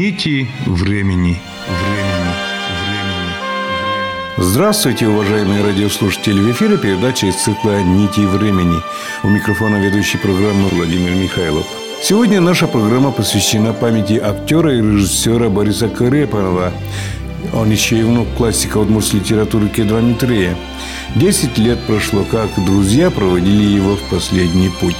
Нити времени. Времени. Времени. Здравствуйте, уважаемые радиослушатели! В эфире передача из цикла «Нити времени». У микрофона ведущий программы Владимир Михайлов. Сегодня наша программа посвящена памяти актера и режиссера Бориса Карепанова. Он еще и внук классика удмуртской литературы Кедрамитрея. Десять лет прошло, как друзья проводили его в последний путь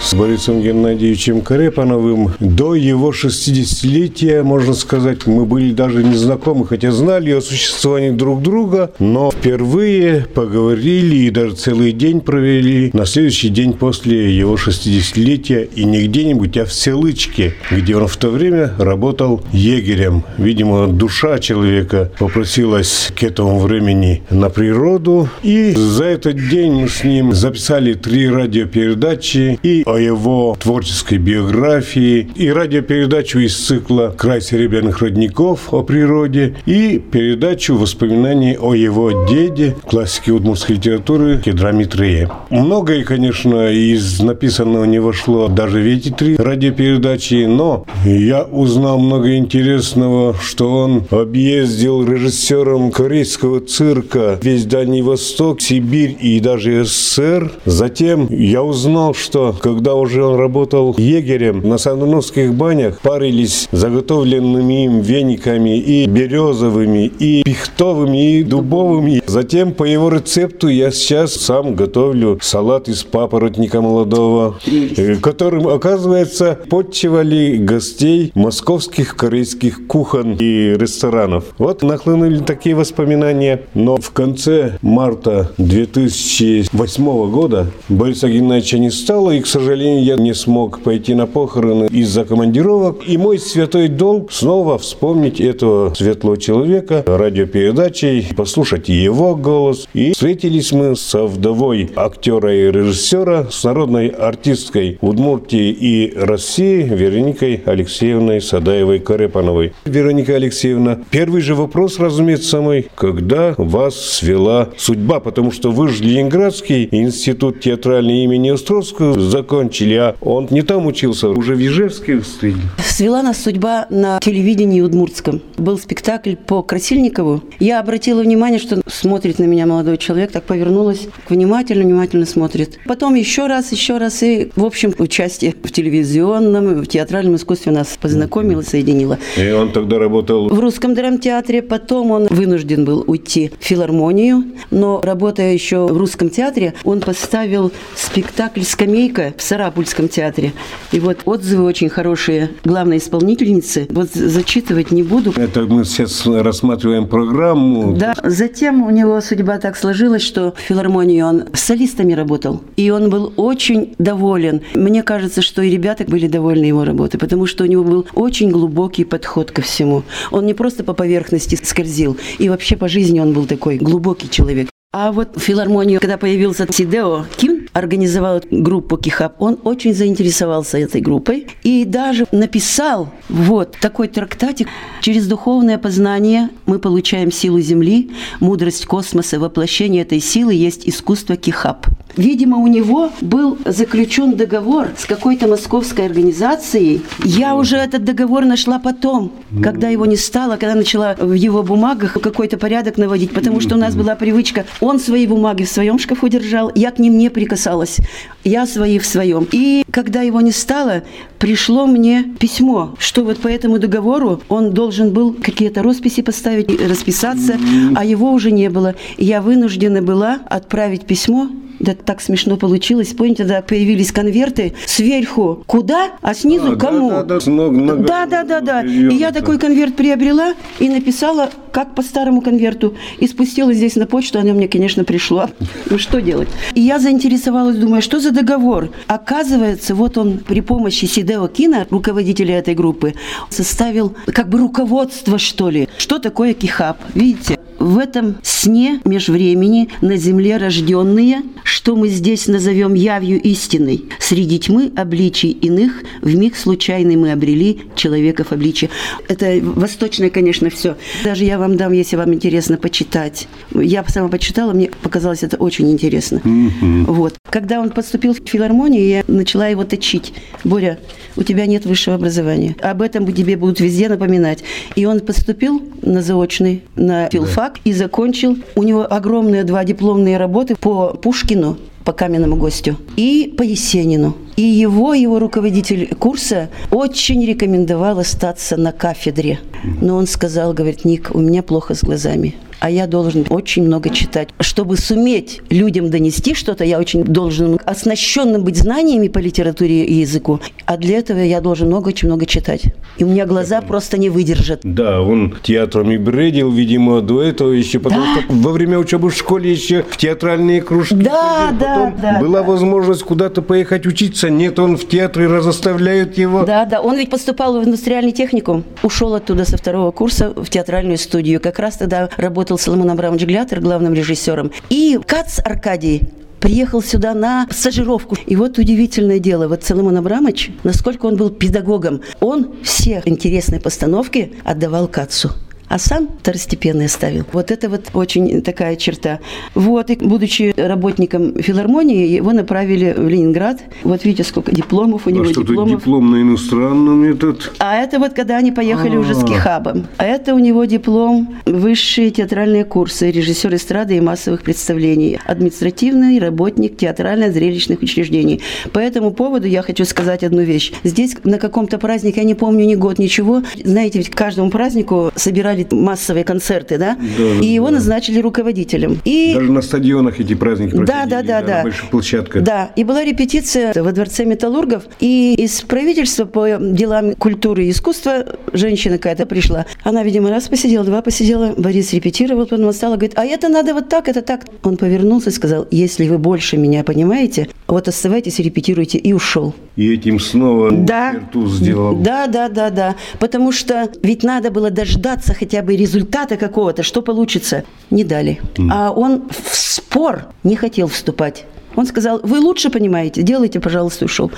с Борисом Геннадьевичем Карепановым. До его 60-летия, можно сказать, мы были даже не знакомы, хотя знали о существовании друг друга, но впервые поговорили и даже целый день провели на следующий день после его 60-летия и не где-нибудь, а в Селычке, где он в то время работал егерем. Видимо, душа человека попросилась к этому времени на природу. И за этот день мы с ним записали три радиопередачи и о его творческой биографии и радиопередачу из цикла «Край серебряных родников» о природе и передачу воспоминаний о его деде, классике удмуртской литературы Кедрамитрее. Многое, конечно, из написанного не вошло даже в эти три радиопередачи, но я узнал много интересного, что он объездил режиссером корейского цирка весь Дальний Восток, Сибирь и даже СССР. Затем я узнал, что когда уже он работал егерем на Сандуновских банях, парились заготовленными им вениками и березовыми, и пихтовыми, и дубовыми. Затем по его рецепту я сейчас сам готовлю салат из папоротника молодого, э, которым, оказывается, подчивали гостей московских корейских кухон и ресторанов. Вот нахлынули такие воспоминания. Но в конце марта 2008 года Бориса Геннадьевича не стало, и, к сожалению, сожалению, я не смог пойти на похороны из-за командировок. И мой святой долг снова вспомнить этого светлого человека радиопередачей, послушать его голос. И встретились мы со вдовой актера и режиссера, с народной артисткой Удмуртии и России Вероникой Алексеевной Садаевой-Карепановой. Вероника Алексеевна, первый же вопрос, разумеется, мой. Когда вас свела судьба? Потому что вы же Ленинградский институт театральный имени Островского закончили закончили, а он не там учился, уже в Ижевске встретил. Свела нас судьба на телевидении удмуртском. Был спектакль по Красильникову. Я обратила внимание, что смотрит на меня молодой человек, так повернулась, внимательно, внимательно смотрит. Потом еще раз, еще раз, и, в общем, участие в телевизионном, в театральном искусстве нас познакомило, соединило. И он тогда работал... В русском драмтеатре, потом он вынужден был уйти в филармонию, но работая еще в русском театре, он поставил спектакль «Скамейка» в Сарапульском театре. И вот отзывы очень хорошие главной исполнительницы. Вот зачитывать не буду. Это мы сейчас рассматриваем программу. Да. Затем у него судьба так сложилась, что в филармонии он с солистами работал. И он был очень доволен. Мне кажется, что и ребята были довольны его работой, потому что у него был очень глубокий подход ко всему. Он не просто по поверхности скользил, и вообще по жизни он был такой глубокий человек. А вот в филармонию, когда появился Сидео Ким, организовал группу Кихап, он очень заинтересовался этой группой и даже написал вот такой трактатик. Через духовное познание мы получаем силу Земли, мудрость космоса, воплощение этой силы есть искусство Кихап. Видимо, у него был заключен договор с какой-то московской организацией. Я уже этот договор нашла потом, когда его не стало, когда начала в его бумагах какой-то порядок наводить, потому что у нас была привычка, он свои бумаги в своем шкафу держал, я к ним не прикасалась, я свои в своем. И когда его не стало, пришло мне письмо, что вот по этому договору он должен был какие-то росписи поставить, расписаться, а его уже не было. Я вынуждена была отправить письмо да так смешно получилось. Помните, да, появились конверты сверху куда, а снизу а, кому? Да, да, да, много, да, да, да, да. И я такой конверт приобрела и написала, как по старому конверту. И спустила здесь на почту, оно мне, конечно, пришло. Ну что делать? И я заинтересовалась, думаю, что за договор? Оказывается, вот он при помощи Сидео Кина, руководителя этой группы, составил как бы руководство, что ли. Что такое кихап? Видите? В этом сне межвремени на земле рожденные, что мы здесь назовем явью истиной, среди тьмы обличий иных в миг случайный мы обрели человеков обличие. Это восточное, конечно, все. Даже я вам дам, если вам интересно почитать. Я сама почитала, мне показалось это очень интересно. Mm-hmm. Вот. Когда он поступил в филармонию, я начала его точить. Боря, у тебя нет высшего образования. Об этом тебе будут везде напоминать. И он поступил на заочный, на филфак да. и закончил. У него огромные два дипломные работы по Пушкину, по каменному гостю, и по Есенину. И его, его руководитель курса очень рекомендовал остаться на кафедре. Но он сказал, говорит, Ник, у меня плохо с глазами а я должен очень много читать. Чтобы суметь людям донести что-то, я очень должен оснащенным быть знаниями по литературе и языку, а для этого я должен много, очень много читать. И у меня глаза просто не выдержат. Да, он театрами бредил, видимо, до этого еще, потому да. что во время учебы в школе еще в театральные кружки. Да, ходил. да, Потом да. Была да. возможность куда-то поехать учиться, нет, он в театре разоставляет его. Да, да, он ведь поступал в индустриальный техникум, ушел оттуда со второго курса в театральную студию. Как раз тогда работал работал Соломон Абрамович Глятер главным режиссером. И Кац Аркадий приехал сюда на стажировку. И вот удивительное дело, вот Соломон Абрамович, насколько он был педагогом, он все интересные постановки отдавал Кацу а сам второстепенный ставил. Вот это вот очень такая черта. Вот, и будучи работником филармонии, его направили в Ленинград. Вот видите, сколько дипломов у него. А что дипломов. диплом на иностранном этот? А это вот когда они поехали А-а-а. уже с а. Кихабом. А это у него диплом высшие театральные курсы, режиссер эстрады и массовых представлений, административный работник театрально-зрелищных учреждений. По этому поводу я хочу сказать одну вещь. Здесь на каком-то празднике, я не помню ни год, ничего, знаете, ведь к каждому празднику собирали давали массовые концерты, да, да и его да. назначили руководителем. И... Даже на стадионах эти праздники проходили, да, да, да, да, на больших площадках. Да, и была репетиция во Дворце металлургов, и из правительства по делам культуры и искусства женщина какая-то пришла. Она, видимо, раз посидела, два посидела, Борис репетировал, потом стала, говорит, а это надо вот так, это так. Он повернулся и сказал, если вы больше меня понимаете, вот оставайтесь, репетируйте, и ушел. И этим снова да, сделал. Да, да, да, да. Потому что ведь надо было дождаться хотя бы результата какого-то, что получится. Не дали. Mm. А он в спор не хотел вступать. Он сказал, вы лучше понимаете, делайте, пожалуйста, ушел.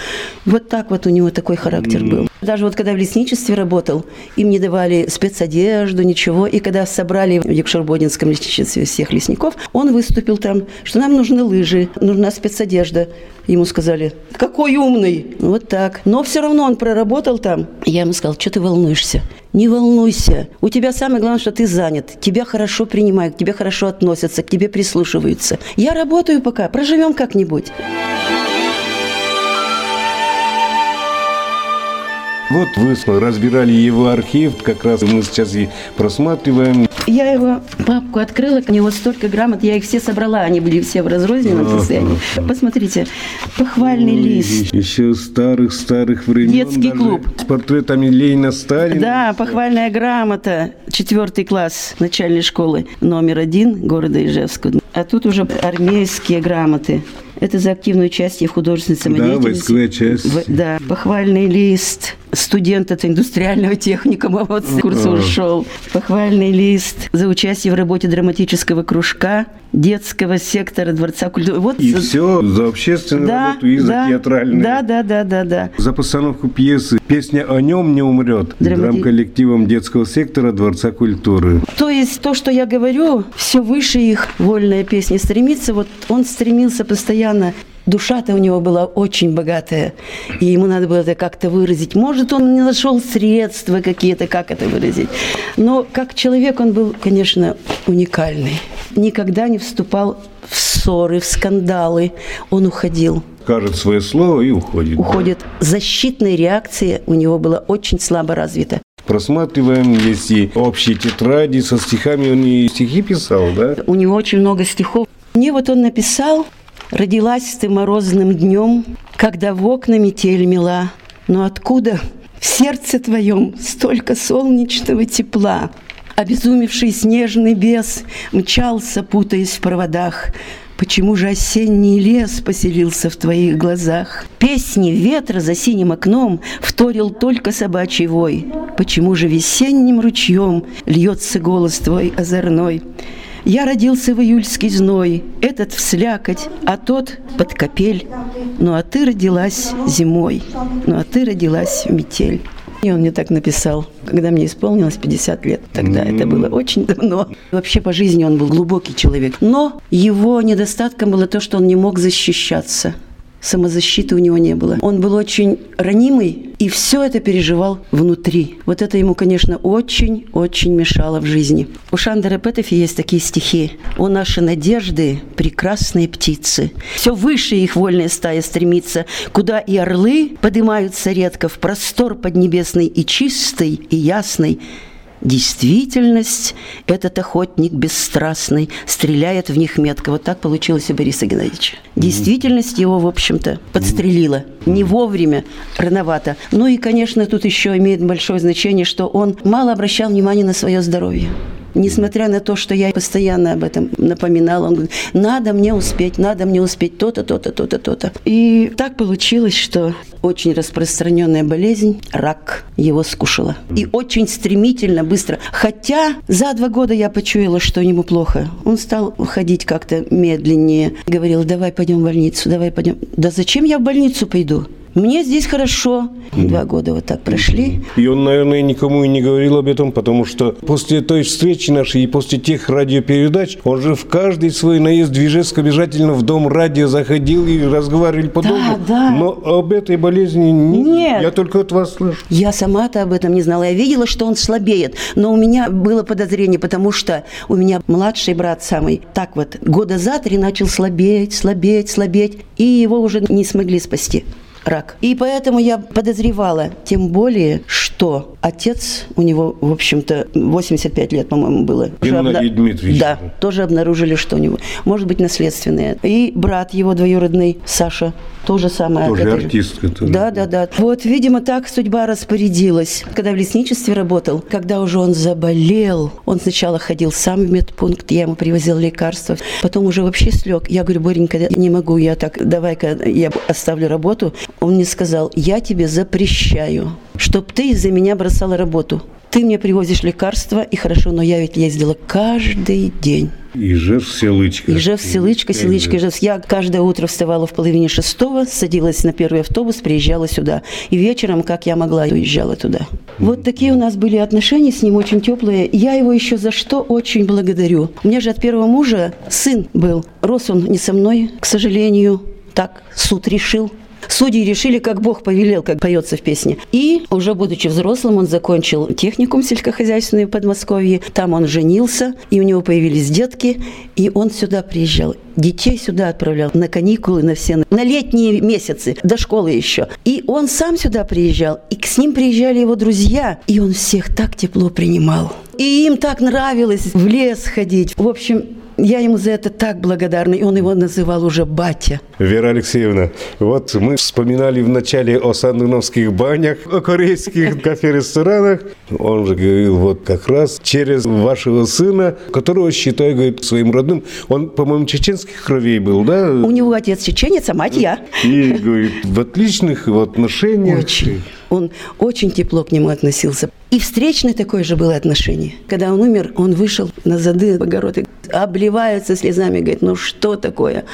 Вот так вот у него такой характер mm. был. Даже вот когда в лесничестве работал, им не давали спецодежду, ничего. И когда собрали в Екшербодинском лесничестве всех лесников, он выступил там, что нам нужны лыжи, нужна спецодежда. Ему сказали, какой умный. Вот так. Но все равно он проработал там. Я ему сказал, что ты волнуешься? Не волнуйся. У тебя самое главное, что ты занят. Тебя хорошо принимают, к тебе хорошо относятся, к тебе прислушиваются. Я работаю пока, проживем как-нибудь. Вот вы разбирали его архив, как раз мы сейчас и просматриваем. Я его папку открыла, у него столько грамот, я их все собрала, они были все в разрозненном состоянии. Посмотрите, похвальный Ой, лист. Еще старых-старых времен. Детский клуб. С портретами Ленина Сталина. Да, похвальная грамота, четвертый класс начальной школы, номер один города Ижевска. А тут уже армейские грамоты. Это за активное участие в художественной самодеятельности. Да, войсковая часть. В, да, похвальный лист. Студент от индустриального техникума вот с курса ушел. Похвальный лист за участие в работе драматического кружка детского сектора Дворца культуры. Вот и за... все за общественную да, работу и да, за театральную. Да, да, да, да, да. За постановку пьесы «Песня о нем не умрет» Драмати... драмколлективом детского сектора Дворца культуры. То есть то, что я говорю, все выше их вольная песня стремится. Вот он стремился постоянно душа-то у него была очень богатая, и ему надо было это как-то выразить. Может, он не нашел средства какие-то, как это выразить. Но как человек он был, конечно, уникальный. Никогда не вступал в ссоры, в скандалы. Он уходил. Скажет свое слово и уходит. Уходит. Защитная реакция у него была очень слабо развита просматриваем, есть и общие тетради со стихами, он и стихи писал, да? У него очень много стихов. Мне вот он написал Родилась ты морозным днем, когда в окна метель мела. Но откуда в сердце твоем столько солнечного тепла? Обезумевший снежный бес мчался, путаясь в проводах. Почему же осенний лес поселился в твоих глазах? Песни ветра за синим окном вторил только собачий вой. Почему же весенним ручьем льется голос твой озорной? Я родился в июльский зной, этот в слякоть, а тот под капель. Ну а ты родилась зимой, ну а ты родилась в метель. И он мне так написал, когда мне исполнилось 50 лет. Тогда mm-hmm. это было очень давно. Вообще по жизни он был глубокий человек. Но его недостатком было то, что он не мог защищаться самозащиты у него не было. Он был очень ранимый и все это переживал внутри. Вот это ему, конечно, очень-очень мешало в жизни. У Шандера Петефи есть такие стихи. «У наши надежды прекрасные птицы. Все выше их вольная стая стремится, куда и орлы поднимаются редко в простор поднебесный и чистый, и ясный, Действительность этот охотник бесстрастный стреляет в них метко. Вот так получилось у Бориса Геннадьевича. Действительность его, в общем-то, подстрелила. Не вовремя, рановато. Ну и, конечно, тут еще имеет большое значение, что он мало обращал внимания на свое здоровье. Несмотря на то, что я постоянно об этом напоминала, он говорит, надо мне успеть, надо мне успеть то-то, то-то, то-то, то-то. И так получилось, что очень распространенная болезнь, рак, его скушала. И очень стремительно, быстро. Хотя за два года я почуяла, что ему плохо. Он стал ходить как-то медленнее. Говорил, давай пойдем в больницу, давай пойдем. Да зачем я в больницу пойду? Мне здесь хорошо. Два года вот так прошли. И он, наверное, никому и не говорил об этом, потому что после той встречи нашей и после тех радиопередач, он же в каждый свой наезд в Ижевск обязательно в дом радио заходил и разговаривали по да, дому. Да. Но об этой болезни не, Нет. я только от вас слышу. Я сама-то об этом не знала. Я видела, что он слабеет. Но у меня было подозрение, потому что у меня младший брат самый так вот года за три начал слабеть, слабеть, слабеть. И его уже не смогли спасти рак. И поэтому я подозревала, тем более, что отец у него, в общем-то, 85 лет, по-моему, было. Геннадий обна... Дмитриевич. Да, тоже обнаружили, что у него, может быть, наследственное. И брат его двоюродный, Саша, то же самое. Тоже артистка. Тоже. Да, да, да. Вот, видимо, так судьба распорядилась. Когда в лесничестве работал, когда уже он заболел, он сначала ходил сам в медпункт, я ему привозил лекарства, потом уже вообще слег. Я говорю, Боренька, не могу, я так, давай-ка я оставлю работу. Он мне сказал, я тебе запрещаю, чтобы ты из-за меня бросала работу. Ты мне привозишь лекарства, и хорошо, но я ведь ездила каждый день. Ижевск, Селычка. Ижевск, Селычка, Селычка, Ижевск. Я каждое утро вставала в половине шестого, садилась на первый автобус, приезжала сюда. И вечером, как я могла, уезжала туда. Вот такие у нас были отношения с ним, очень теплые. Я его еще за что очень благодарю. У меня же от первого мужа сын был. Рос он не со мной, к сожалению. Так суд решил. Судьи решили, как Бог повелел, как поется в песне. И уже будучи взрослым, он закончил техникум сельскохозяйственный в Подмосковье. Там он женился, и у него появились детки, и он сюда приезжал. Детей сюда отправлял на каникулы, на все, на летние месяцы, до школы еще. И он сам сюда приезжал, и с ним приезжали его друзья, и он всех так тепло принимал. И им так нравилось в лес ходить. В общем, я ему за это так благодарна, и он его называл уже батя. Вера Алексеевна, вот мы вспоминали в начале о сандуновских банях, о корейских кафе-ресторанах. Он же говорил вот как раз через вашего сына, которого считаю, говорит, своим родным. Он, по-моему, чеченских кровей был, да? У него отец чеченец, а мать я. И, говорит, в отличных отношениях. Очень. Он очень тепло к нему относился. И встречное такое же было отношение. Когда он умер, он вышел на зады в огород обливается слезами, говорит, ну что такое?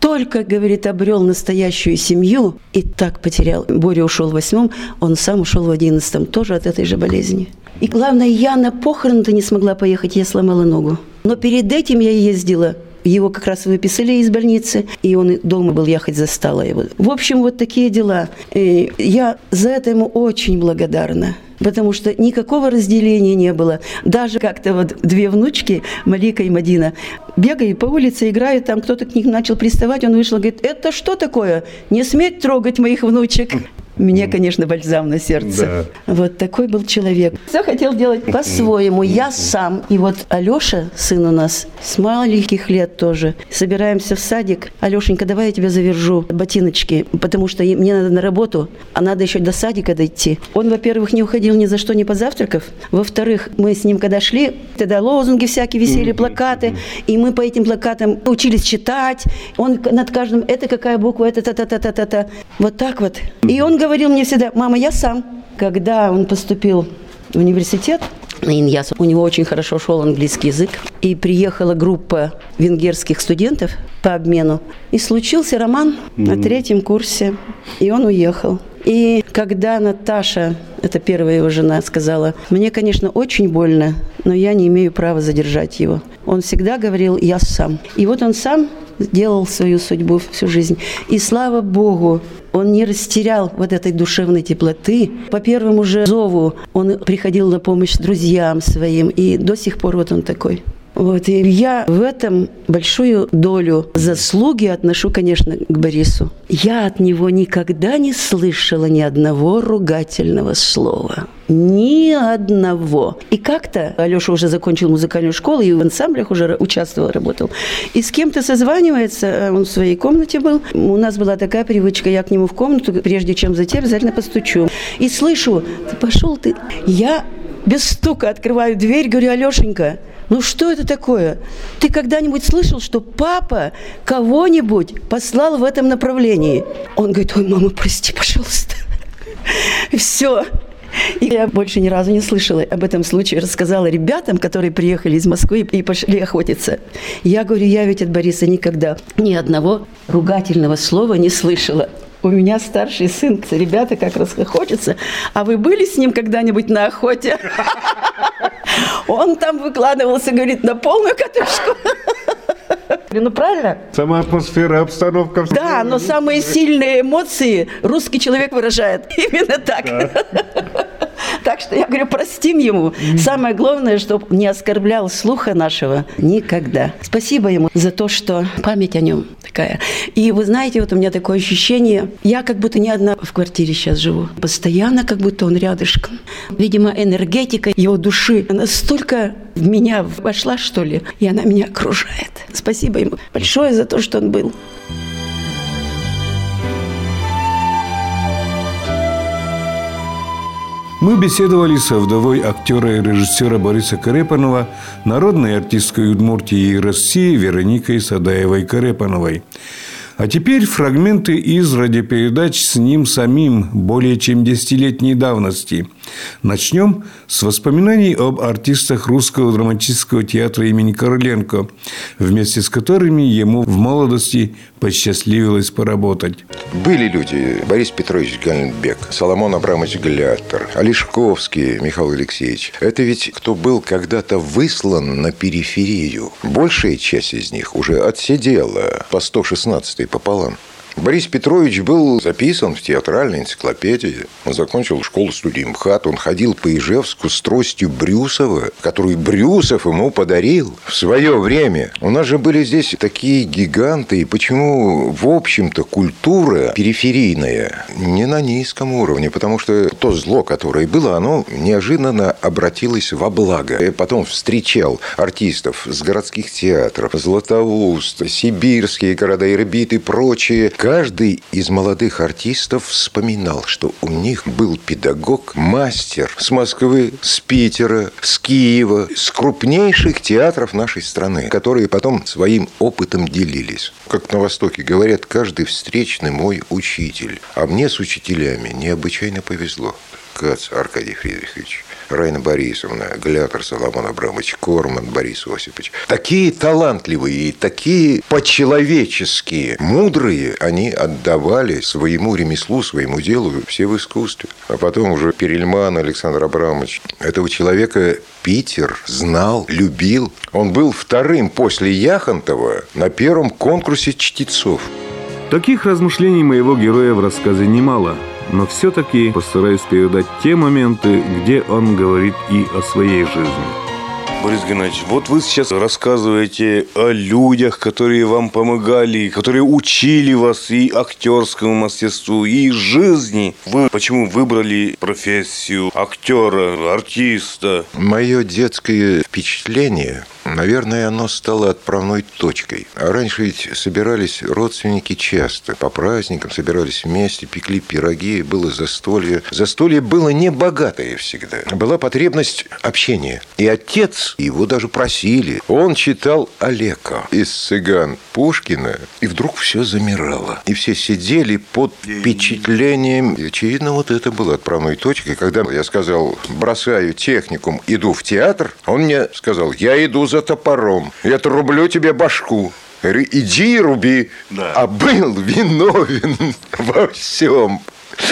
Только, говорит, обрел настоящую семью и так потерял. Боря ушел в восьмом, он сам ушел в одиннадцатом, тоже от этой же болезни. И главное, я на похороны-то не смогла поехать, я сломала ногу. Но перед этим я ездила его как раз выписали из больницы, и он дома был, ехать застала его. В общем, вот такие дела. И я за это ему очень благодарна потому что никакого разделения не было. Даже как-то вот две внучки, Малика и Мадина, бегают по улице, играют, там кто-то к ним начал приставать, он вышел, говорит, это что такое? Не сметь трогать моих внучек. Мне, конечно, бальзам на сердце. Да. Вот такой был человек. Все хотел делать по-своему. Я сам. И вот Алеша, сын у нас, с маленьких лет тоже. Собираемся в садик. Алешенька, давай я тебя завержу ботиночки, потому что мне надо на работу, а надо еще до садика дойти. Он, во-первых, не уходил ни за что, ни позавтракав. Во-вторых, мы с ним когда шли, тогда лозунги всякие висели, плакаты, и мы по этим плакатам учились читать. Он над каждым, это какая буква, это та-та-та-та-та. Вот так вот. И он говорил мне всегда, мама, я сам. Когда он поступил в университет, на Иньяс. У него очень хорошо шел английский язык. И приехала группа венгерских студентов по обмену. И случился роман mm-hmm. на третьем курсе. И он уехал. И когда Наташа, это первая его жена, сказала, мне, конечно, очень больно, но я не имею права задержать его. Он всегда говорил, я сам. И вот он сам делал свою судьбу всю жизнь. И слава Богу, он не растерял вот этой душевной теплоты. По первому же зову он приходил на помощь друзьям своим, и до сих пор вот он такой. Вот, и я в этом большую долю заслуги отношу, конечно, к Борису. Я от него никогда не слышала ни одного ругательного слова. Ни одного. И как-то Алеша уже закончил музыкальную школу и в ансамблях уже участвовал, работал. И с кем-то созванивается, э, он в своей комнате был. У нас была такая привычка, я к нему в комнату, прежде чем зайти, обязательно постучу. И слышу, ты пошел ты. Я без стука открываю дверь, говорю, Алешенька, ну что это такое? Ты когда-нибудь слышал, что папа кого-нибудь послал в этом направлении? Он говорит, ой, мама, прости, пожалуйста. Все. И я больше ни разу не слышала об этом случае. Рассказала ребятам, которые приехали из Москвы и пошли охотиться. Я говорю, я ведь от Бориса никогда ни одного ругательного слова не слышала. У меня старший сын, ребята как расхохочутся. А вы были с ним когда-нибудь на охоте? Он там выкладывался, говорит, на полную катушку. Ну правильно? Сама атмосфера, обстановка. Да, но самые сильные эмоции русский человек выражает. Именно так. Да. Так что я говорю, простим ему. Самое главное, чтобы не оскорблял слуха нашего никогда. Спасибо ему за то, что память о нем такая. И вы знаете, вот у меня такое ощущение, я как будто не одна в квартире сейчас живу. Постоянно как будто он рядышком. Видимо, энергетика его души настолько в меня вошла, что ли, и она меня окружает. Спасибо ему большое за то, что он был. Мы беседовали со вдовой актера и режиссера Бориса Карепанова, народной артисткой Удмуртии и России Вероникой Садаевой-Карепановой. А теперь фрагменты из радиопередач с ним самим более чем десятилетней давности. Начнем с воспоминаний об артистах русского драматического театра имени Короленко, вместе с которыми ему в молодости посчастливилось поработать. Были люди. Борис Петрович Гальнбек, Соломон Абрамович Глятер, Олешковский Михаил Алексеевич. Это ведь кто был когда-то выслан на периферию. Большая часть из них уже отсидела по 116 пополам. Борис Петрович был записан в театральной энциклопедии. Он закончил школу студии МХАТ. Он ходил по Ижевску с тростью Брюсова, которую Брюсов ему подарил в свое время. У нас же были здесь такие гиганты. И почему, в общем-то, культура периферийная не на низком уровне? Потому что то зло, которое было, оно неожиданно обратилось во благо. Я потом встречал артистов с городских театров, Златоуст, сибирские города, Ирбит и прочие – Каждый из молодых артистов вспоминал, что у них был педагог, мастер с Москвы, с Питера, с Киева, с крупнейших театров нашей страны, которые потом своим опытом делились. Как на Востоке говорят, каждый встречный мой учитель. А мне с учителями необычайно повезло. Кац Аркадий Фридрихович. Райна Борисовна, Глятор Соломон Абрамович, Корман Борис Осипович. Такие талантливые и такие по-человечески мудрые они отдавали своему ремеслу, своему делу, все в искусстве. А потом уже Перельман Александр Абрамович. Этого человека Питер знал, любил. Он был вторым после Яхонтова на первом конкурсе чтецов. Таких размышлений моего героя в рассказе немало – но все-таки постараюсь передать те моменты, где он говорит и о своей жизни. Борис Геннадьевич, вот вы сейчас рассказываете о людях, которые вам помогали, которые учили вас и актерскому мастерству, и жизни. Вы почему выбрали профессию актера, артиста? Мое детское впечатление Наверное, оно стало отправной точкой. А раньше ведь собирались родственники часто. По праздникам собирались вместе, пекли пироги, было застолье. Застолье было не богатое всегда. Была потребность общения. И отец, его даже просили. Он читал Олега из «Цыган» Пушкина. И вдруг все замирало. И все сидели под впечатлением. И, очевидно, вот это было отправной точкой. Когда я сказал, бросаю техникум, иду в театр, он мне сказал, я иду за топором. Я отрублю тебе башку. Говорю, иди и руби. Да. А был виновен во всем.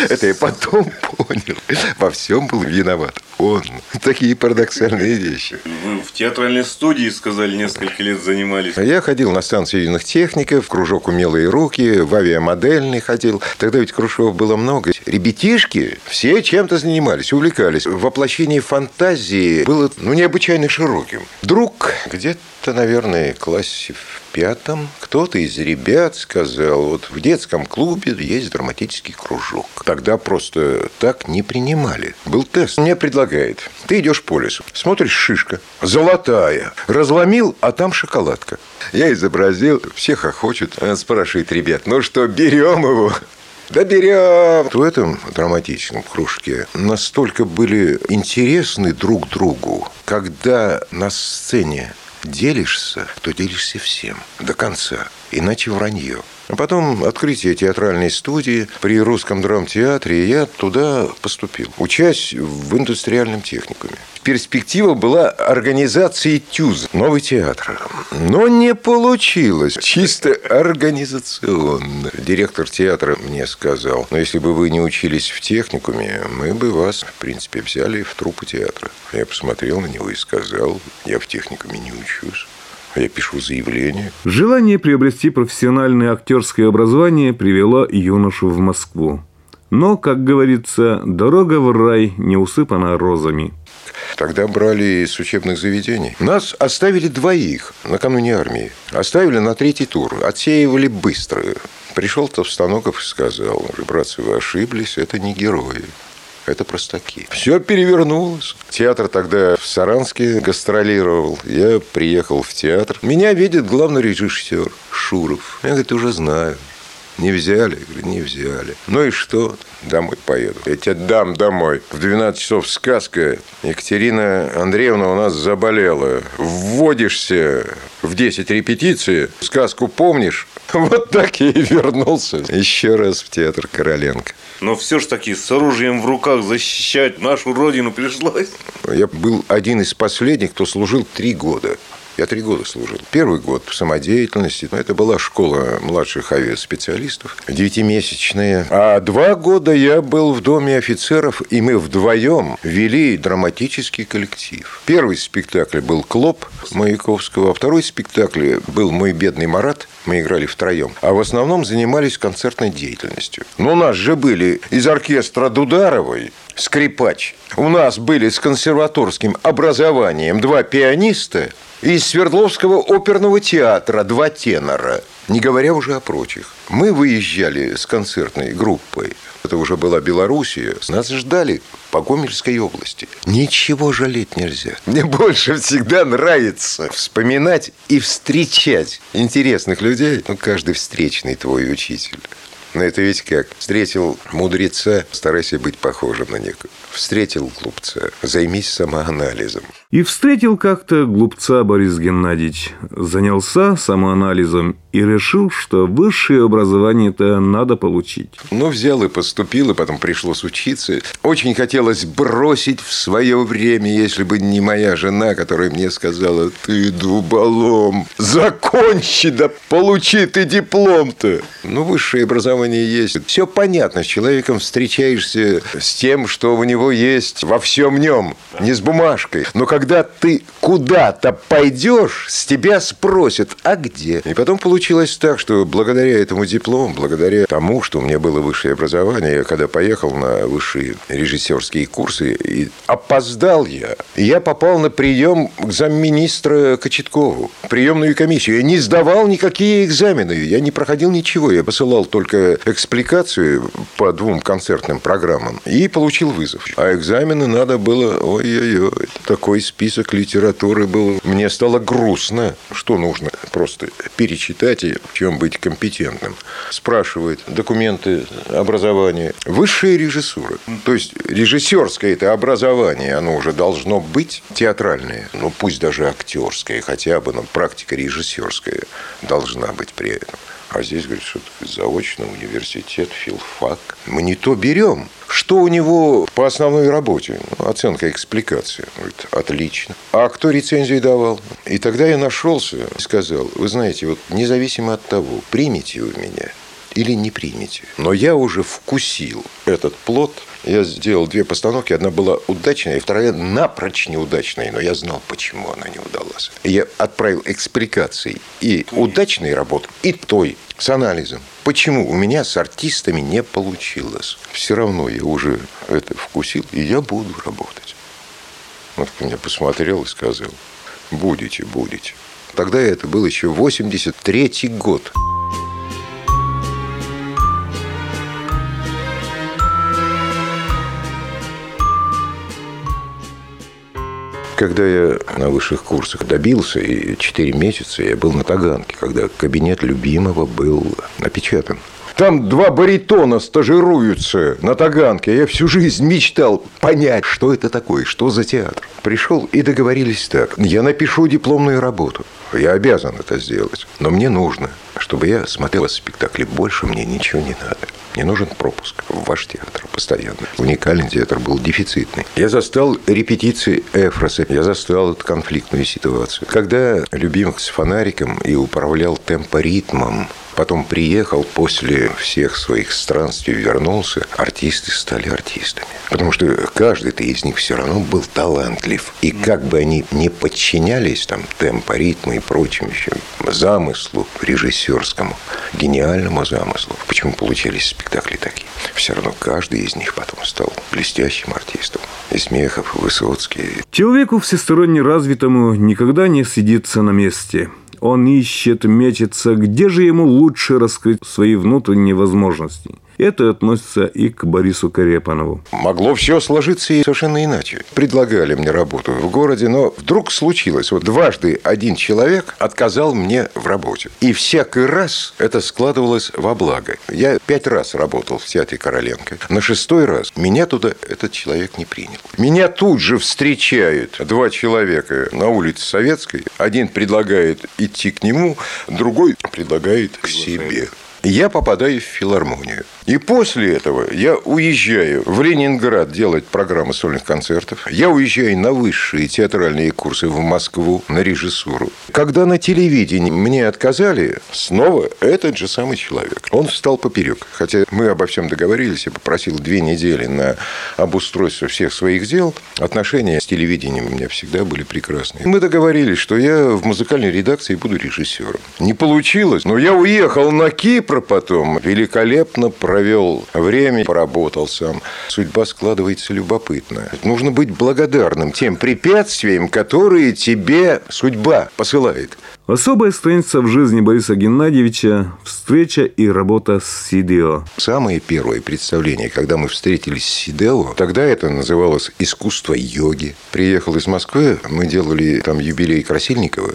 Это я потом понял. Во всем был виноват он. Такие парадоксальные вещи. Вы в театральной студии, сказали, несколько лет занимались. Я ходил на станцию юных техников, в кружок «Умелые руки», в авиамодельный ходил. Тогда ведь кружков было много. Ребятишки все чем-то занимались, увлекались. Воплощение фантазии было ну, необычайно широким. Вдруг где-то, наверное, классе в пятом кто-то из ребят сказал, вот в детском клубе есть драматический кружок. Тогда просто так не принимали. Был тест. Мне предлагает, ты идешь по лесу, смотришь, шишка, золотая, разломил, а там шоколадка. Я изобразил, всех охочет, спрашивает ребят, ну что, берем его? Да берем! В этом драматическом кружке настолько были интересны друг другу, когда на сцене делишься, то делишься всем до конца, иначе вранье. А потом открытие театральной студии при русском драмтеатре, и я туда поступил, учась в индустриальном техникуме. Перспектива была организации ТЮЗ, новый театр. Но не получилось, чисто организационно. Директор театра мне сказал, но если бы вы не учились в техникуме, мы бы вас, в принципе, взяли в труппу театра. Я посмотрел на него и сказал, я в техникуме не учусь. А я пишу заявление. Желание приобрести профессиональное актерское образование привело юношу в Москву. Но, как говорится, дорога в рай не усыпана розами. Тогда брали из учебных заведений. Нас оставили двоих накануне армии. Оставили на третий тур. Отсеивали быстро. Пришел Товстоногов и сказал, братцы, вы ошиблись, это не герои. Это простаки. Все перевернулось. Театр тогда в Саранске гастролировал. Я приехал в театр. Меня видит главный режиссер Шуров. Я, говорит, уже знаю. Не взяли? Я говорю, не взяли. Ну и что? Домой поеду. Я тебя дам домой. В 12 часов сказка. Екатерина Андреевна у нас заболела. Вводишься в 10 репетиций. Сказку помнишь? Вот так я и вернулся. Еще раз в театр Короленко. Но все же таки с оружием в руках защищать нашу родину пришлось. Я был один из последних, кто служил три года. Я три года служил. Первый год в самодеятельности. Это была школа младших авиаспециалистов, девятимесячная. А два года я был в доме офицеров, и мы вдвоем вели драматический коллектив. Первый спектакль был «Клоп» Маяковского, а второй спектакль был «Мой бедный Марат». Мы играли втроем. А в основном занимались концертной деятельностью. Но у нас же были из оркестра Дударовой скрипач. У нас были с консерваторским образованием два пианиста – из Свердловского оперного театра два тенора, не говоря уже о прочих. Мы выезжали с концертной группой. Это уже была Белоруссия. Нас ждали по Гомельской области. Ничего жалеть нельзя. Мне больше всегда нравится вспоминать и встречать интересных людей. Ну, каждый встречный твой учитель. Но это ведь как? Встретил мудреца, старайся быть похожим на него. Встретил глупца, займись самоанализом. И встретил как-то глупца Борис Геннадьевич. Занялся самоанализом и решил, что высшее образование-то надо получить. Ну, взял и поступил, и потом пришлось учиться. Очень хотелось бросить в свое время, если бы не моя жена, которая мне сказала, ты дуболом, закончи, да получи ты диплом-то. Ну, высшее образование есть. Все понятно, с человеком встречаешься с тем, что у него есть во всем нем, не с бумажкой. Но когда ты куда-то пойдешь, с тебя спросят, а где? И потом получилось так, что благодаря этому диплому, благодаря тому, что у меня было высшее образование, я когда поехал на высшие режиссерские курсы, и опоздал я, я попал на прием к замминистра Кочеткову, приемную комиссию. Я не сдавал никакие экзамены, я не проходил ничего, я посылал только экспликацию по двум концертным программам и получил вызов. А экзамены надо было, ой-ой-ой, такой список литературы был. Мне стало грустно, что нужно просто перечитать в чем быть компетентным. Спрашивает документы образования. Высшая режиссура. То есть режиссерское это образование, оно уже должно быть театральное. Ну, пусть даже актерское хотя бы, но практика режиссерская должна быть при этом. А здесь, говорит, что заочно университет, филфак. Мы не то берем. Что у него по основной работе? Ну, оценка, экспликация. Говорит, отлично. А кто рецензию давал? И тогда я нашелся и сказал, вы знаете, вот независимо от того, примете вы меня или не примете. Но я уже вкусил этот плод. Я сделал две постановки. Одна была удачная, и вторая напрочь неудачная. Но я знал, почему она не удалась. Я отправил экспликации и удачной работы, и той с анализом. Почему у меня с артистами не получилось? Все равно я уже это вкусил, и я буду работать. Он меня посмотрел и сказал, будете, будете. Тогда это был еще 83 год. Когда я на высших курсах добился, и 4 месяца я был на Таганке, когда кабинет любимого был напечатан. Там два баритона стажируются на Таганке. Я всю жизнь мечтал понять, что это такое, что за театр. Пришел и договорились так. Я напишу дипломную работу. Я обязан это сделать. Но мне нужно, чтобы я смотрел спектакли. Больше мне ничего не надо. Мне нужен пропуск в ваш театр постоянно. Уникальный театр был дефицитный. Я застал репетиции Эфроса. Я застал эту конфликтную ситуацию. Когда любимых с фонариком и управлял темпоритмом, потом приехал после всех своих странствий, вернулся, артисты стали артистами. Потому что каждый-то из них все равно был талантлив. И как бы они не подчинялись там темпо, ритму и прочим еще замыслу режиссерскому, гениальному замыслу, почему получались спектакли такие, все равно каждый из них потом стал блестящим артистом. И Смехов, Высоцкий. Человеку всесторонне развитому никогда не сидится на месте – он ищет, мечется, где же ему лучше раскрыть свои внутренние возможности. Это относится и к Борису Карепанову. Могло все сложиться и совершенно иначе. Предлагали мне работу в городе, но вдруг случилось. Вот дважды один человек отказал мне в работе. И всякий раз это складывалось во благо. Я пять раз работал в театре Короленко. На шестой раз меня туда этот человек не принял. Меня тут же встречают два человека на улице Советской. Один предлагает идти к нему, другой предлагает к себе я попадаю в филармонию. И после этого я уезжаю в Ленинград делать программы сольных концертов. Я уезжаю на высшие театральные курсы в Москву на режиссуру. Когда на телевидении мне отказали, снова этот же самый человек. Он встал поперек. Хотя мы обо всем договорились, я попросил две недели на обустройство всех своих дел. Отношения с телевидением у меня всегда были прекрасные. Мы договорились, что я в музыкальной редакции буду режиссером. Не получилось, но я уехал на Кипр потом великолепно провел время, поработал сам. Судьба складывается любопытно. Нужно быть благодарным тем препятствиям, которые тебе судьба посылает. Особая страница в жизни Бориса Геннадьевича – встреча и работа с Сидео. Самое первое представление, когда мы встретились с Сидео, тогда это называлось «Искусство йоги». Приехал из Москвы, мы делали там юбилей Красильникова,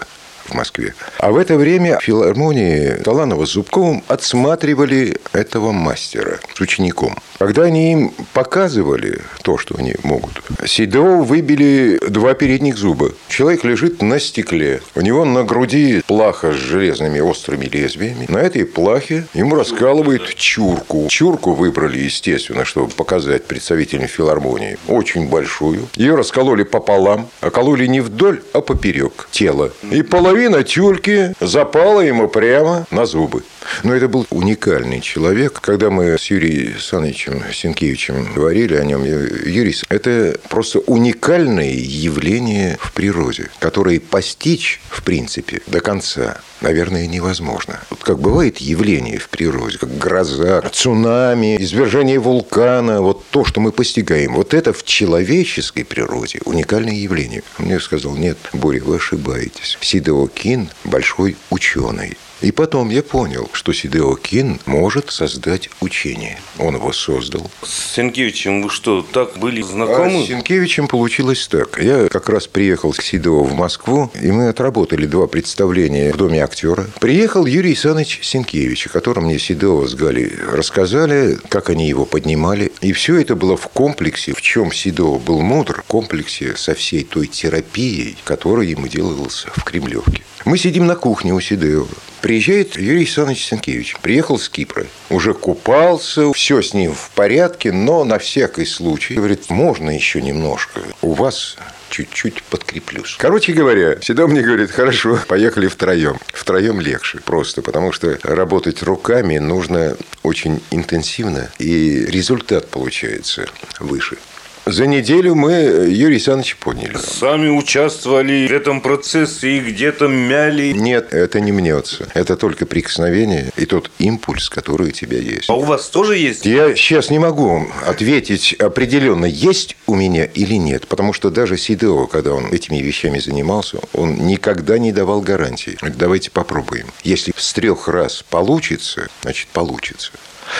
в Москве. А в это время в филармонии Таланова с Зубковым отсматривали этого мастера с учеником. Когда они им показывали то, что они могут, Сидео выбили два передних зуба. Человек лежит на стекле. У него на груди плаха с железными острыми лезвиями. На этой плахе ему раскалывают чурку. Чурку выбрали, естественно, чтобы показать представителям филармонии. Очень большую. Ее раскололи пополам. Окололи не вдоль, а поперек тела. И половина тюльки запала ему прямо на зубы. Но это был уникальный человек. Когда мы с Юрием Санычем Сенкевичем говорили о нем, Юрий, это просто уникальное явление в природе, которое постичь, в принципе, до конца наверное, невозможно. Вот как бывает явление в природе, как гроза, цунами, извержение вулкана, вот то, что мы постигаем, вот это в человеческой природе уникальное явление. Мне сказал, нет, Боря, вы ошибаетесь. Сидео Кин – большой ученый. И потом я понял, что Сидео Кин может создать учение. Он его создал. С Сенкевичем вы что, так были знакомы? А с Сенкевичем получилось так. Я как раз приехал к Сидео в Москву, и мы отработали два представления в Доме актера. Приехал Юрий Саныч Сенкевич, о котором мне Сидео с Галей рассказали, как они его поднимали. И все это было в комплексе, в чем Сидео был мудр, в комплексе со всей той терапией, которая ему делалась в Кремлевке. Мы сидим на кухне у Сидео. Приезжает Юрий Александрович Сенкевич. Приехал с Кипра. Уже купался, все с ним в порядке, но на всякий случай. Говорит, можно еще немножко. У вас чуть-чуть подкреплюсь. Короче говоря, всегда мне говорит, хорошо, поехали втроем. Втроем легче просто, потому что работать руками нужно очень интенсивно, и результат получается выше. За неделю мы Юрий Александрович поняли. Сами участвовали в этом процессе и где-то мяли? Нет, это не мнется. Это только прикосновение и тот импульс, который у тебя есть. А у вас тоже есть? Я сейчас не могу ответить определенно, есть у меня или нет. Потому что даже Сидео, когда он этими вещами занимался, он никогда не давал гарантии. Давайте попробуем. Если с трех раз получится, значит получится.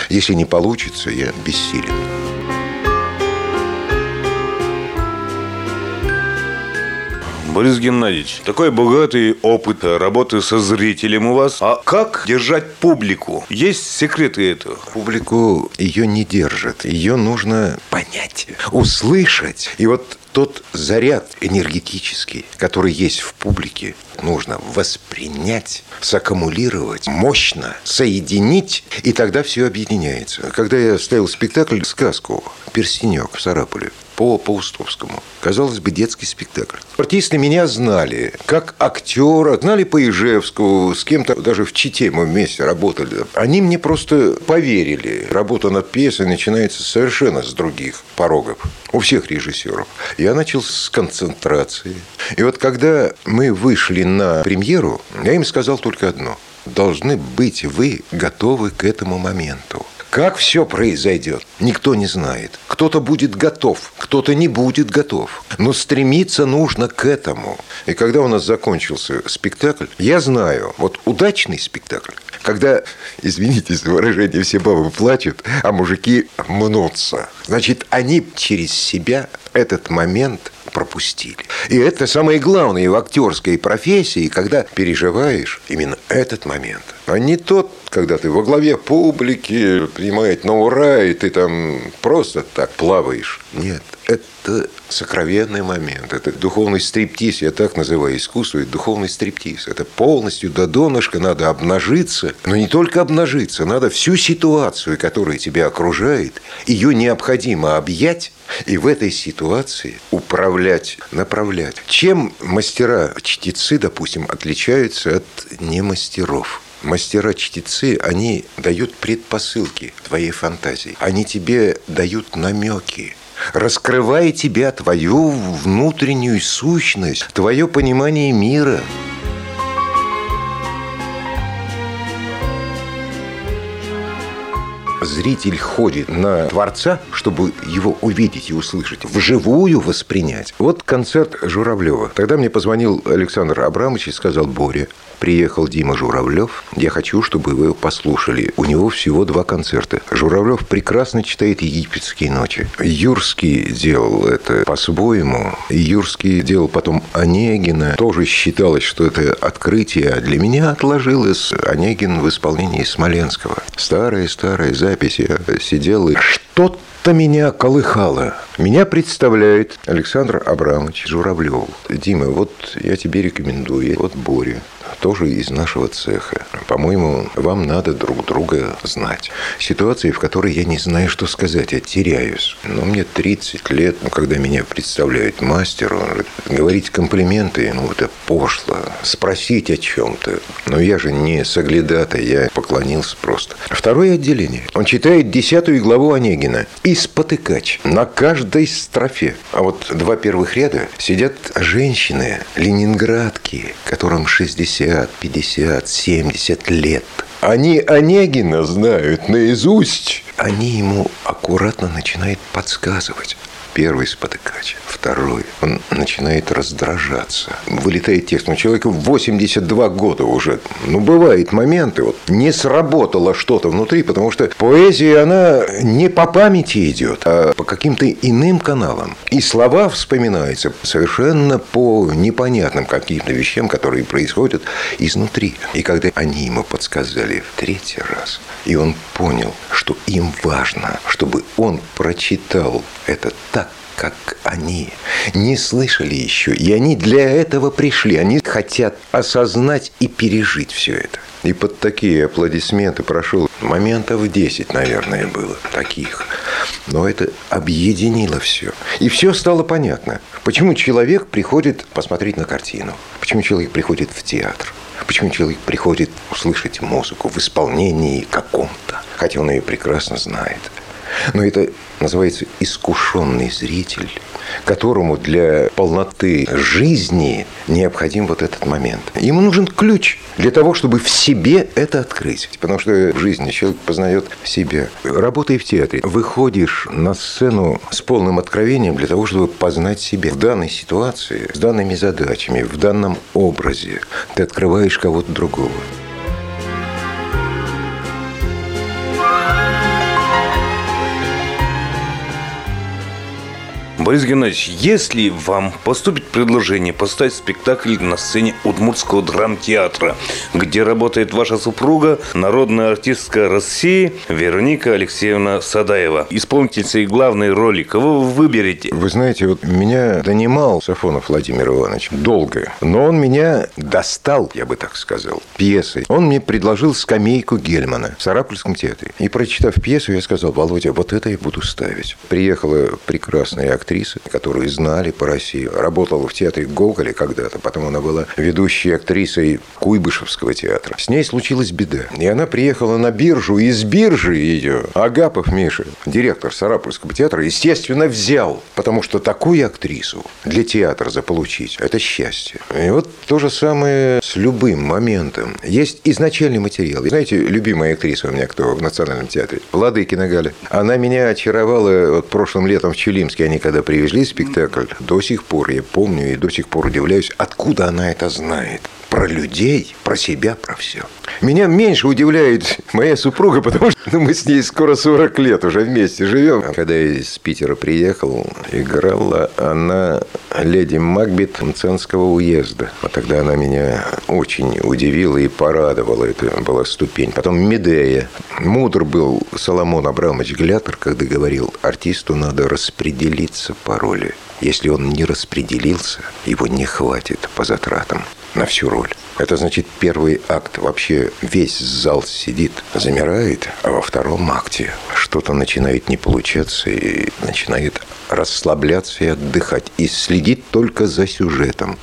Если не получится, я бессилен. Борис Геннадьевич, такой богатый опыт работы со зрителем у вас. А как держать публику? Есть секреты этого? Публику ее не держат. Ее нужно понять, услышать. И вот тот заряд энергетический, который есть в публике, нужно воспринять, саккумулировать, мощно соединить, и тогда все объединяется. Когда я ставил спектакль «Сказку» «Перстенек» в Сараполе, по Паустовскому. Казалось бы, детский спектакль. Артисты меня знали, как актера, знали по Ижевску, с кем-то даже в Чите мы вместе работали. Они мне просто поверили. Работа над пьесой начинается совершенно с других порогов. У всех режиссеров. Я начал с концентрации. И вот когда мы вышли на премьеру, я им сказал только одно. Должны быть вы готовы к этому моменту. Как все произойдет, никто не знает. Кто-то будет готов, кто-то не будет готов. Но стремиться нужно к этому. И когда у нас закончился спектакль, я знаю, вот удачный спектакль, когда, извините за выражение, все бабы плачут, а мужики мнутся. Значит, они через себя этот момент пропустили. И это самое главное в актерской профессии, когда переживаешь именно этот момент, а не тот, когда ты во главе публики, принимает на ура, и ты там просто так плаваешь. Нет, это сокровенный момент. Это духовный стриптиз, я так называю искусство, это духовный стриптиз. Это полностью до донышка надо обнажиться, но не только обнажиться, надо всю ситуацию, которая тебя окружает, ее необходимо объять и в этой ситуации управлять, направлять. Чем мастера-чтецы, допустим, отличаются от немастеров? Мастера-чтецы, они дают предпосылки твоей фантазии. Они тебе дают намеки, раскрывая тебя, твою внутреннюю сущность, твое понимание мира – зритель ходит на Творца, чтобы его увидеть и услышать, вживую воспринять. Вот концерт Журавлева. Тогда мне позвонил Александр Абрамович и сказал, Боря, приехал Дима Журавлев, я хочу, чтобы вы его послушали. У него всего два концерта. Журавлев прекрасно читает «Египетские ночи». Юрский делал это по-своему. Юрский делал потом Онегина. Тоже считалось, что это открытие. А для меня отложилось Онегин в исполнении Смоленского. Старая-старая запись запись я сидел и что-то меня колыхало. Меня представляет Александр Абрамович Журавлев. Дима, вот я тебе рекомендую. Вот Боря. Тоже из нашего цеха. По-моему, вам надо друг друга знать. Ситуации, в которой я не знаю, что сказать, я теряюсь. Но мне 30 лет, ну, когда меня представляют мастеру, говорить комплименты, ну, это пошло. Спросить о чем-то. Но я же не соглядатый, я поклонился просто. Второе отделение. Он читает десятую главу Онегина. И спотыкач на каждой строфе. А вот два первых ряда сидят женщины, ленинградки, которым 60, 50, 70 лет. Они Онегина знают наизусть. Они ему аккуратно начинают подсказывать. Первый спотыкач, второй. Он начинает раздражаться. Вылетает текст. У человека 82 года уже. Ну, бывают моменты. Вот не сработало что-то внутри, потому что поэзия, она не по памяти идет, а по каким-то иным каналам. И слова вспоминаются совершенно по непонятным каким-то вещам, которые происходят изнутри. И когда они ему подсказали в третий раз, и он понял, что им важно, чтобы он прочитал это так, как они не слышали еще. И они для этого пришли. Они хотят осознать и пережить все это. И под такие аплодисменты прошел моментов 10, наверное, было таких. Но это объединило все. И все стало понятно. Почему человек приходит посмотреть на картину? Почему человек приходит в театр? Почему человек приходит услышать музыку в исполнении каком-то, хотя он ее прекрасно знает. Но это называется искушенный зритель, которому для полноты жизни необходим вот этот момент. Ему нужен ключ для того, чтобы в себе это открыть. Потому что в жизни человек познает себя. Работая в театре, выходишь на сцену с полным откровением для того, чтобы познать себя. В данной ситуации, с данными задачами, в данном образе ты открываешь кого-то другого. Борис Геннадьевич, если вам поступит предложение поставить спектакль на сцене Удмуртского драмтеатра, где работает ваша супруга, народная артистка России Вероника Алексеевна Садаева, исполнительница и главной роли, кого вы выберете? Вы знаете, вот меня донимал Сафонов Владимир Иванович долго, но он меня достал, я бы так сказал, пьесой. Он мне предложил скамейку Гельмана в Сарапульском театре. И прочитав пьесу, я сказал, Володя, вот это я буду ставить. Приехала прекрасная актриса актрисы, которую знали по России. Работала в театре Гоголя когда-то, потом она была ведущей актрисой Куйбышевского театра. С ней случилась беда. И она приехала на биржу, и из биржи ее Агапов Миша, директор Сарапульского театра, естественно, взял. Потому что такую актрису для театра заполучить – это счастье. И вот то же самое с любым моментом. Есть изначальный материал. Знаете, любимая актриса у меня кто в Национальном театре? Владыкина Галя. Она меня очаровала вот прошлым летом в Челимске. Они когда привезли спектакль, до сих пор я помню и до сих пор удивляюсь, откуда она это знает. Про людей, про себя, про все. Меня меньше удивляет моя супруга, потому что ну, мы с ней скоро 40 лет уже вместе живем. Когда я из Питера приехал, играла она леди Макбет Мценского уезда. Вот тогда она меня очень удивила и порадовала. Это была ступень. Потом Медея. Мудр был Соломон Абрамович Глятор, когда говорил, артисту надо распределиться по роли. Если он не распределился, его не хватит по затратам на всю роль. Это значит, первый акт вообще весь зал сидит, замирает, а во втором акте что-то начинает не получаться и начинает расслабляться и отдыхать. И следить только за сюжетом.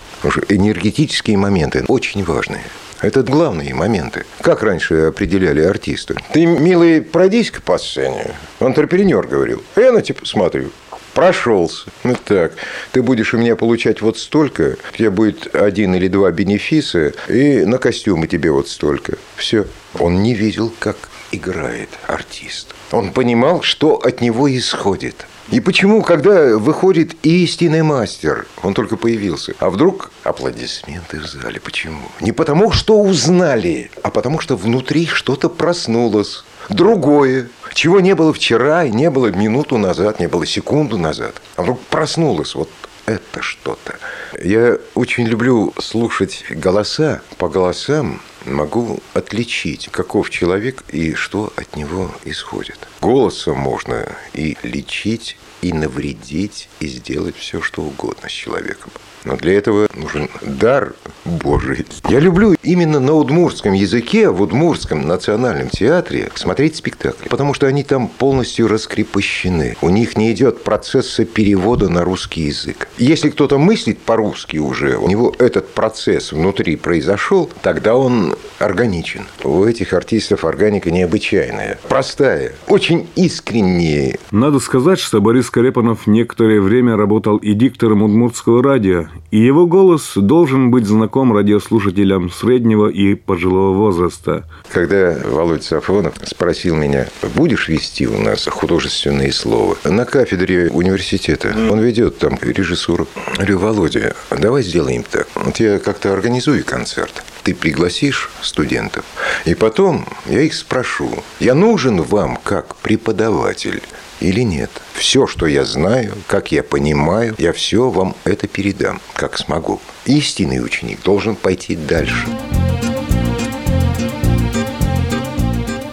Энергетические моменты очень важные. Это главные моменты. Как раньше определяли артиста? Ты, милый, пройдись-ка по сцене. Антрепренер говорил. Я на тебя смотрю прошелся. Ну так, ты будешь у меня получать вот столько, у тебя будет один или два бенефиса, и на костюмы тебе вот столько. Все. Он не видел, как играет артист. Он понимал, что от него исходит. И почему, когда выходит истинный мастер, он только появился, а вдруг аплодисменты в зале? Почему? Не потому, что узнали, а потому, что внутри что-то проснулось. Другое, чего не было вчера и не было минуту назад, не было секунду назад. А вдруг проснулось вот это что-то. Я очень люблю слушать голоса. По голосам могу отличить, каков человек и что от него исходит. Голосом можно и лечить, и навредить, и сделать все, что угодно с человеком. Но для этого нужен дар Божий. Я люблю именно на удмуртском языке, в Удмуртском национальном театре смотреть спектакли, потому что они там полностью раскрепощены. У них не идет процесса перевода на русский язык. Если кто-то мыслит по-русски уже, у него этот процесс внутри произошел, тогда он органичен. У этих артистов органика необычайная, простая, очень искренняя. Надо сказать, что Борис Карепанов некоторое время работал и диктором Удмуртского радио, и его голос должен быть знаком радиослушателям среднего и пожилого возраста. Когда Володя Сафонов спросил меня, будешь вести у нас художественные слова на кафедре университета, он ведет там режиссуру. Я говорю, Володя, давай сделаем так. Вот я как-то организую концерт. Ты пригласишь студентов, и потом я их спрошу, я нужен вам как преподаватель или нет. Все, что я знаю, как я понимаю, я все вам это передам, как смогу. Истинный ученик должен пойти дальше.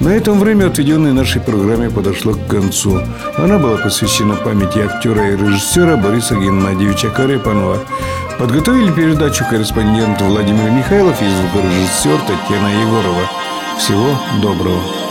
На этом время, отведенное нашей программе, подошло к концу. Она была посвящена памяти актера и режиссера Бориса Геннадьевича Карепанова. Подготовили передачу корреспондент Владимир Михайлов и звукорежиссер Татьяна Егорова. Всего доброго.